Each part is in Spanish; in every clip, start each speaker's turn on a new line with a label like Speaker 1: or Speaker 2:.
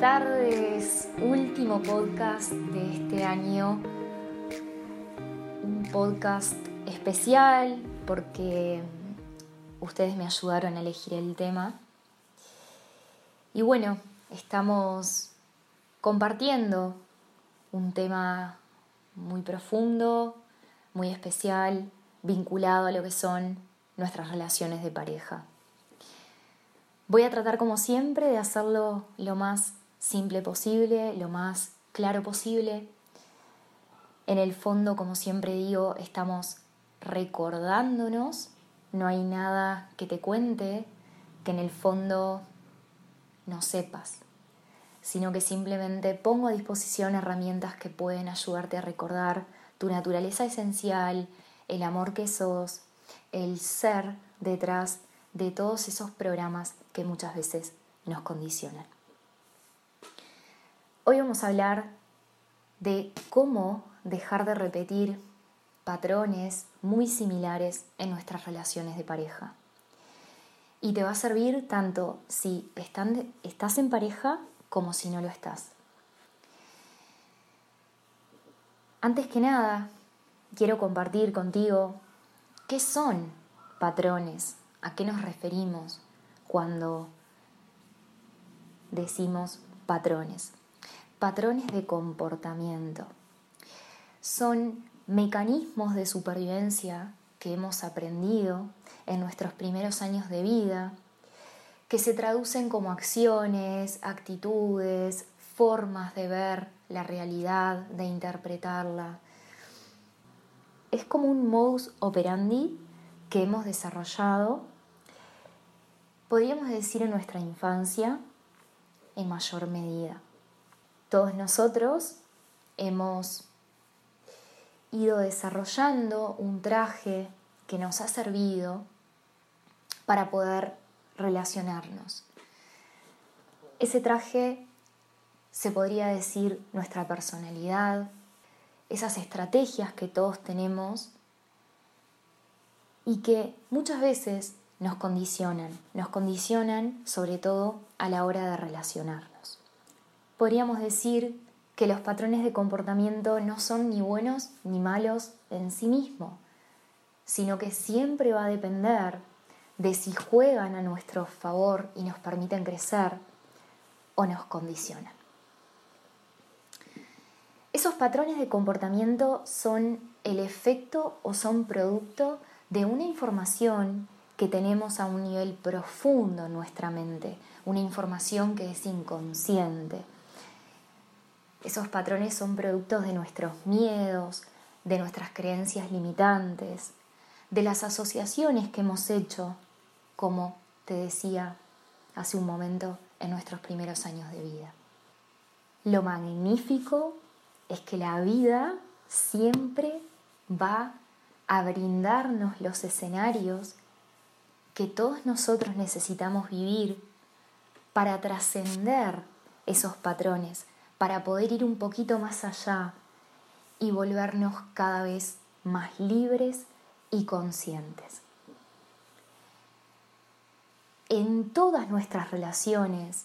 Speaker 1: tardes, último podcast de este año. Un podcast especial porque ustedes me ayudaron a elegir el tema. Y bueno, estamos compartiendo un tema muy profundo, muy especial, vinculado a lo que son nuestras relaciones de pareja. Voy a tratar como siempre de hacerlo lo más simple posible, lo más claro posible. En el fondo, como siempre digo, estamos recordándonos, no hay nada que te cuente que en el fondo no sepas, sino que simplemente pongo a disposición herramientas que pueden ayudarte a recordar tu naturaleza esencial, el amor que sos, el ser detrás de todos esos programas que muchas veces nos condicionan. Hoy vamos a hablar de cómo dejar de repetir patrones muy similares en nuestras relaciones de pareja. Y te va a servir tanto si estás en pareja como si no lo estás. Antes que nada, quiero compartir contigo qué son patrones, a qué nos referimos cuando decimos patrones patrones de comportamiento. Son mecanismos de supervivencia que hemos aprendido en nuestros primeros años de vida, que se traducen como acciones, actitudes, formas de ver la realidad, de interpretarla. Es como un modus operandi que hemos desarrollado, podríamos decir en nuestra infancia, en mayor medida. Todos nosotros hemos ido desarrollando un traje que nos ha servido para poder relacionarnos. Ese traje se podría decir nuestra personalidad, esas estrategias que todos tenemos y que muchas veces nos condicionan, nos condicionan sobre todo a la hora de relacionarnos podríamos decir que los patrones de comportamiento no son ni buenos ni malos en sí mismos, sino que siempre va a depender de si juegan a nuestro favor y nos permiten crecer o nos condicionan. Esos patrones de comportamiento son el efecto o son producto de una información que tenemos a un nivel profundo en nuestra mente, una información que es inconsciente esos patrones son productos de nuestros miedos, de nuestras creencias limitantes, de las asociaciones que hemos hecho, como te decía hace un momento, en nuestros primeros años de vida. Lo magnífico es que la vida siempre va a brindarnos los escenarios que todos nosotros necesitamos vivir para trascender esos patrones, para poder ir un poquito más allá y volvernos cada vez más libres y conscientes. En todas nuestras relaciones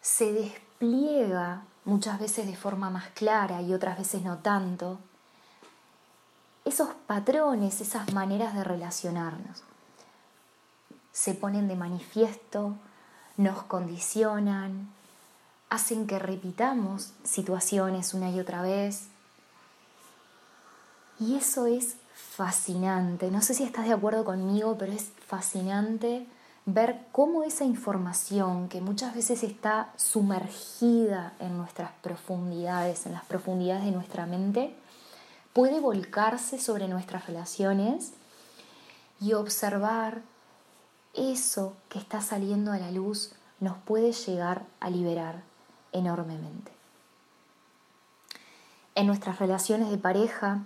Speaker 1: se despliega muchas veces de forma más clara y otras veces no tanto, esos patrones, esas maneras de relacionarnos. Se ponen de manifiesto, nos condicionan, hacen que repitamos situaciones una y otra vez. Y eso es fascinante. No sé si estás de acuerdo conmigo, pero es fascinante ver cómo esa información que muchas veces está sumergida en nuestras profundidades, en las profundidades de nuestra mente, puede volcarse sobre nuestras relaciones y observar eso que está saliendo a la luz nos puede llegar a liberar enormemente. En nuestras relaciones de pareja,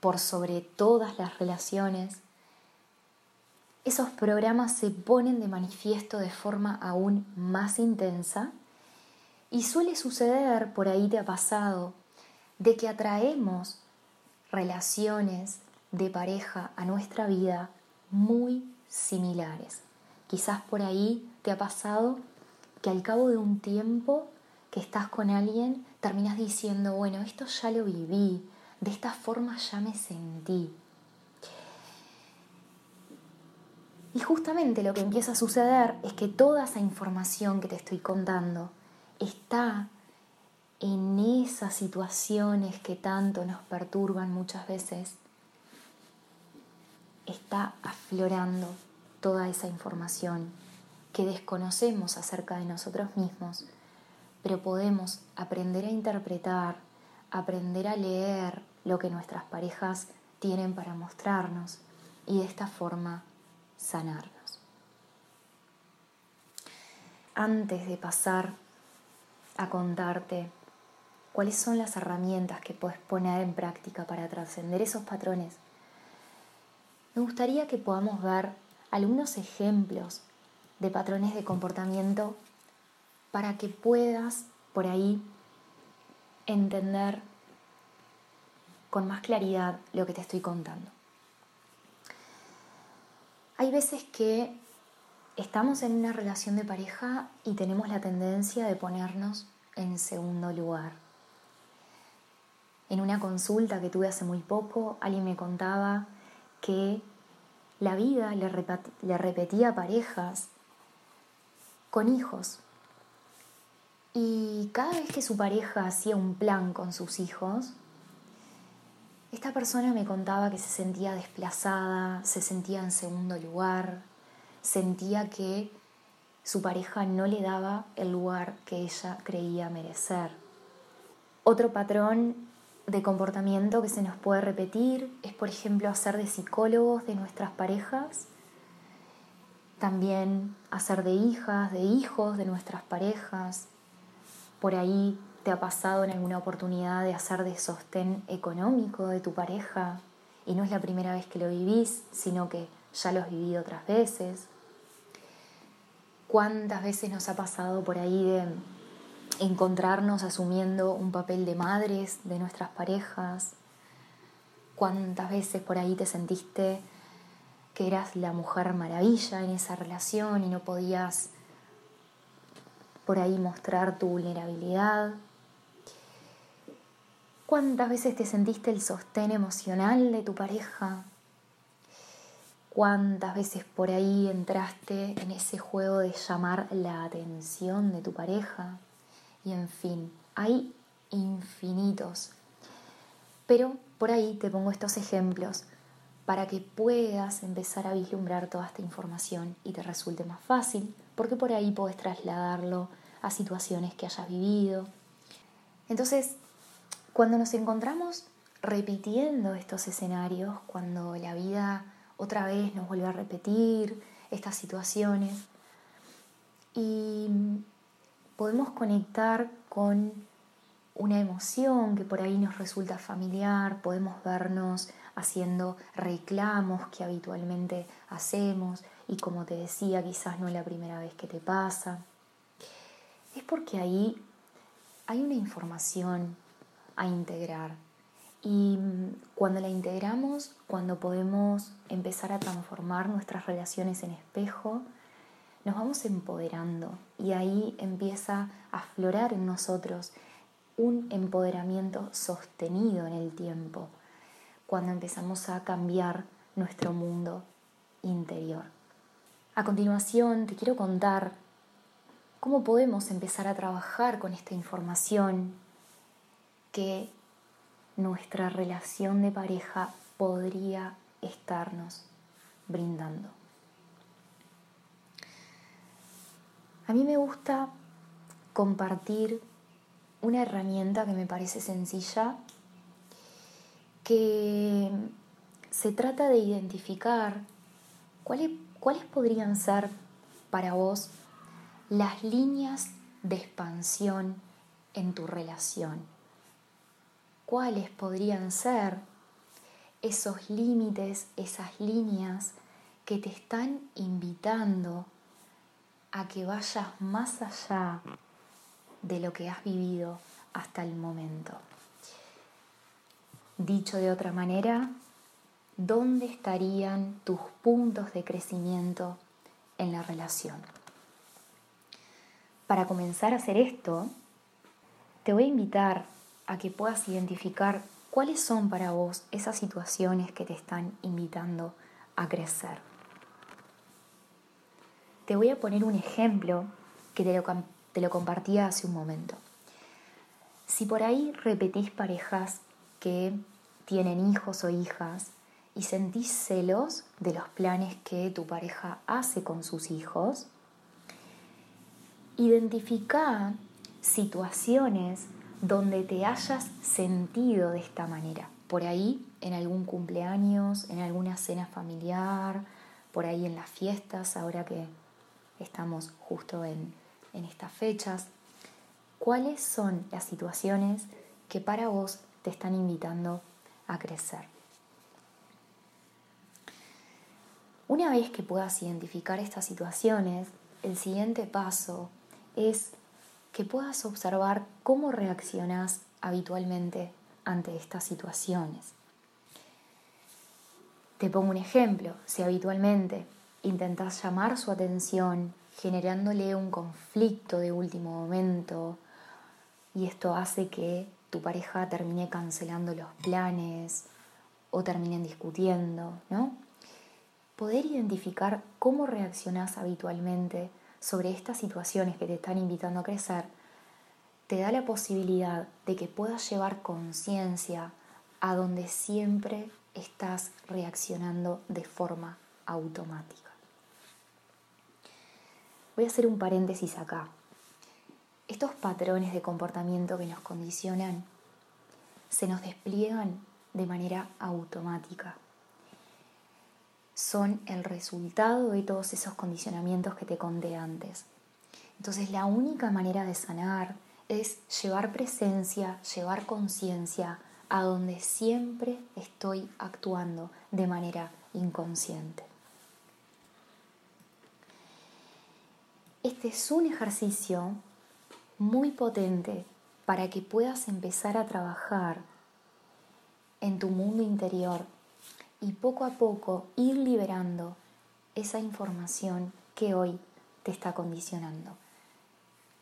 Speaker 1: por sobre todas las relaciones, esos programas se ponen de manifiesto de forma aún más intensa y suele suceder, por ahí te ha pasado, de que atraemos relaciones de pareja a nuestra vida muy similares. Quizás por ahí te ha pasado que al cabo de un tiempo que estás con alguien, terminas diciendo, bueno, esto ya lo viví, de esta forma ya me sentí. Y justamente lo que empieza a suceder es que toda esa información que te estoy contando está en esas situaciones que tanto nos perturban muchas veces, está aflorando toda esa información que desconocemos acerca de nosotros mismos, pero podemos aprender a interpretar, aprender a leer lo que nuestras parejas tienen para mostrarnos y de esta forma sanarnos. Antes de pasar a contarte cuáles son las herramientas que puedes poner en práctica para trascender esos patrones, me gustaría que podamos ver algunos ejemplos de patrones de comportamiento para que puedas por ahí entender con más claridad lo que te estoy contando. Hay veces que estamos en una relación de pareja y tenemos la tendencia de ponernos en segundo lugar. En una consulta que tuve hace muy poco, alguien me contaba que la vida le, repetía parejas con hijos. Y cada vez que su pareja hacía un plan con sus hijos, esta persona me contaba que se sentía desplazada, se sentía en segundo lugar, sentía que su pareja no le daba el lugar que ella creía merecer. Otro patrón de comportamiento que se nos puede repetir es, por ejemplo, hacer de psicólogos de nuestras parejas, también hacer de hijas, de hijos de nuestras parejas. Por ahí te ha pasado en alguna oportunidad de hacer de sostén económico de tu pareja y no es la primera vez que lo vivís, sino que ya lo has vivido otras veces. ¿Cuántas veces nos ha pasado por ahí de encontrarnos asumiendo un papel de madres de nuestras parejas? ¿Cuántas veces por ahí te sentiste que eras la mujer maravilla en esa relación y no podías por ahí mostrar tu vulnerabilidad? ¿Cuántas veces te sentiste el sostén emocional de tu pareja? ¿Cuántas veces por ahí entraste en ese juego de llamar la atención de tu pareja? Y en fin, hay infinitos. Pero por ahí te pongo estos ejemplos para que puedas empezar a vislumbrar toda esta información y te resulte más fácil, porque por ahí puedes trasladarlo a situaciones que hayas vivido. Entonces, cuando nos encontramos repitiendo estos escenarios, cuando la vida otra vez nos vuelve a repetir estas situaciones y podemos conectar con una emoción que por ahí nos resulta familiar, podemos vernos haciendo reclamos que habitualmente hacemos y como te decía, quizás no es la primera vez que te pasa. Es porque ahí hay una información a integrar. Y cuando la integramos, cuando podemos empezar a transformar nuestras relaciones en espejo, nos vamos empoderando y ahí empieza a aflorar en nosotros un empoderamiento sostenido en el tiempo, cuando empezamos a cambiar nuestro mundo interior. A continuación te quiero contar cómo podemos empezar a trabajar con esta información que nuestra relación de pareja podría estarnos brindando. A mí me gusta compartir una herramienta que me parece sencilla, que se trata de identificar cuáles, cuáles podrían ser para vos las líneas de expansión en tu relación cuáles podrían ser esos límites, esas líneas que te están invitando a que vayas más allá de lo que has vivido hasta el momento. Dicho de otra manera, ¿dónde estarían tus puntos de crecimiento en la relación? Para comenzar a hacer esto, te voy a invitar a que puedas identificar cuáles son para vos esas situaciones que te están invitando a crecer. Te voy a poner un ejemplo que te lo, te lo compartía hace un momento. Si por ahí repetís parejas que tienen hijos o hijas y sentís celos de los planes que tu pareja hace con sus hijos, identifica situaciones donde te hayas sentido de esta manera. Por ahí, en algún cumpleaños, en alguna cena familiar, por ahí en las fiestas, ahora que estamos justo en, en estas fechas. ¿Cuáles son las situaciones que para vos te están invitando a crecer? Una vez que puedas identificar estas situaciones, el siguiente paso es que puedas observar cómo reaccionas habitualmente ante estas situaciones. Te pongo un ejemplo, si habitualmente intentas llamar su atención generándole un conflicto de último momento y esto hace que tu pareja termine cancelando los planes o terminen discutiendo, ¿no? Poder identificar cómo reaccionas habitualmente sobre estas situaciones que te están invitando a crecer te da la posibilidad de que puedas llevar conciencia a donde siempre estás reaccionando de forma automática. Voy a hacer un paréntesis acá. Estos patrones de comportamiento que nos condicionan se nos despliegan de manera automática. Son el resultado de todos esos condicionamientos que te conté antes. Entonces la única manera de sanar es llevar presencia, llevar conciencia a donde siempre estoy actuando de manera inconsciente. Este es un ejercicio muy potente para que puedas empezar a trabajar en tu mundo interior y poco a poco ir liberando esa información que hoy te está condicionando.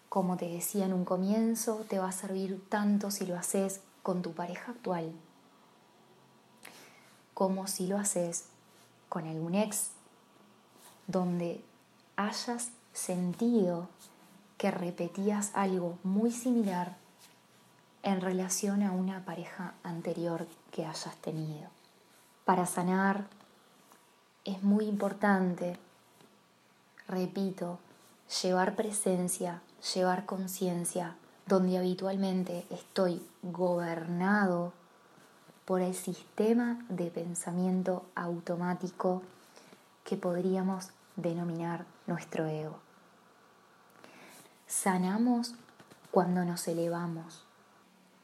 Speaker 1: Como te decía en un comienzo, te va a servir tanto si lo haces con tu pareja actual como si lo haces con algún ex, donde hayas sentido que repetías algo muy similar en relación a una pareja anterior que hayas tenido. Para sanar es muy importante, repito, llevar presencia, llevar conciencia, donde habitualmente estoy gobernado por el sistema de pensamiento automático que podríamos denominar nuestro ego. Sanamos cuando nos elevamos.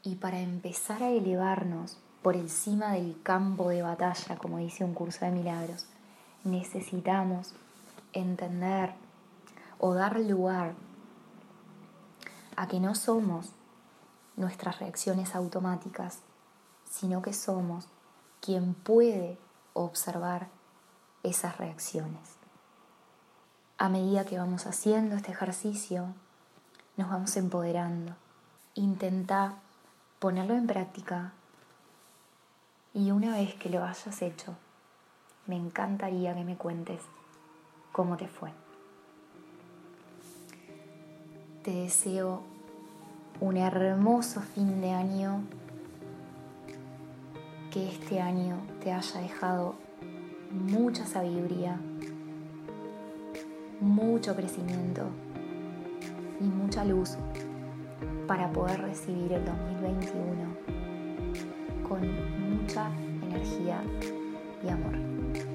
Speaker 1: Y para empezar a elevarnos por encima del campo de batalla, como dice un curso de milagros, necesitamos entender o dar lugar a que no somos nuestras reacciones automáticas, sino que somos quien puede observar esas reacciones. A medida que vamos haciendo este ejercicio, nos vamos empoderando. Intenta ponerlo en práctica y una vez que lo hayas hecho, me encantaría que me cuentes cómo te fue. Te deseo un hermoso fin de año, que este año te haya dejado mucha sabiduría, mucho crecimiento y mucha luz para poder recibir el 2021 con energía y amor.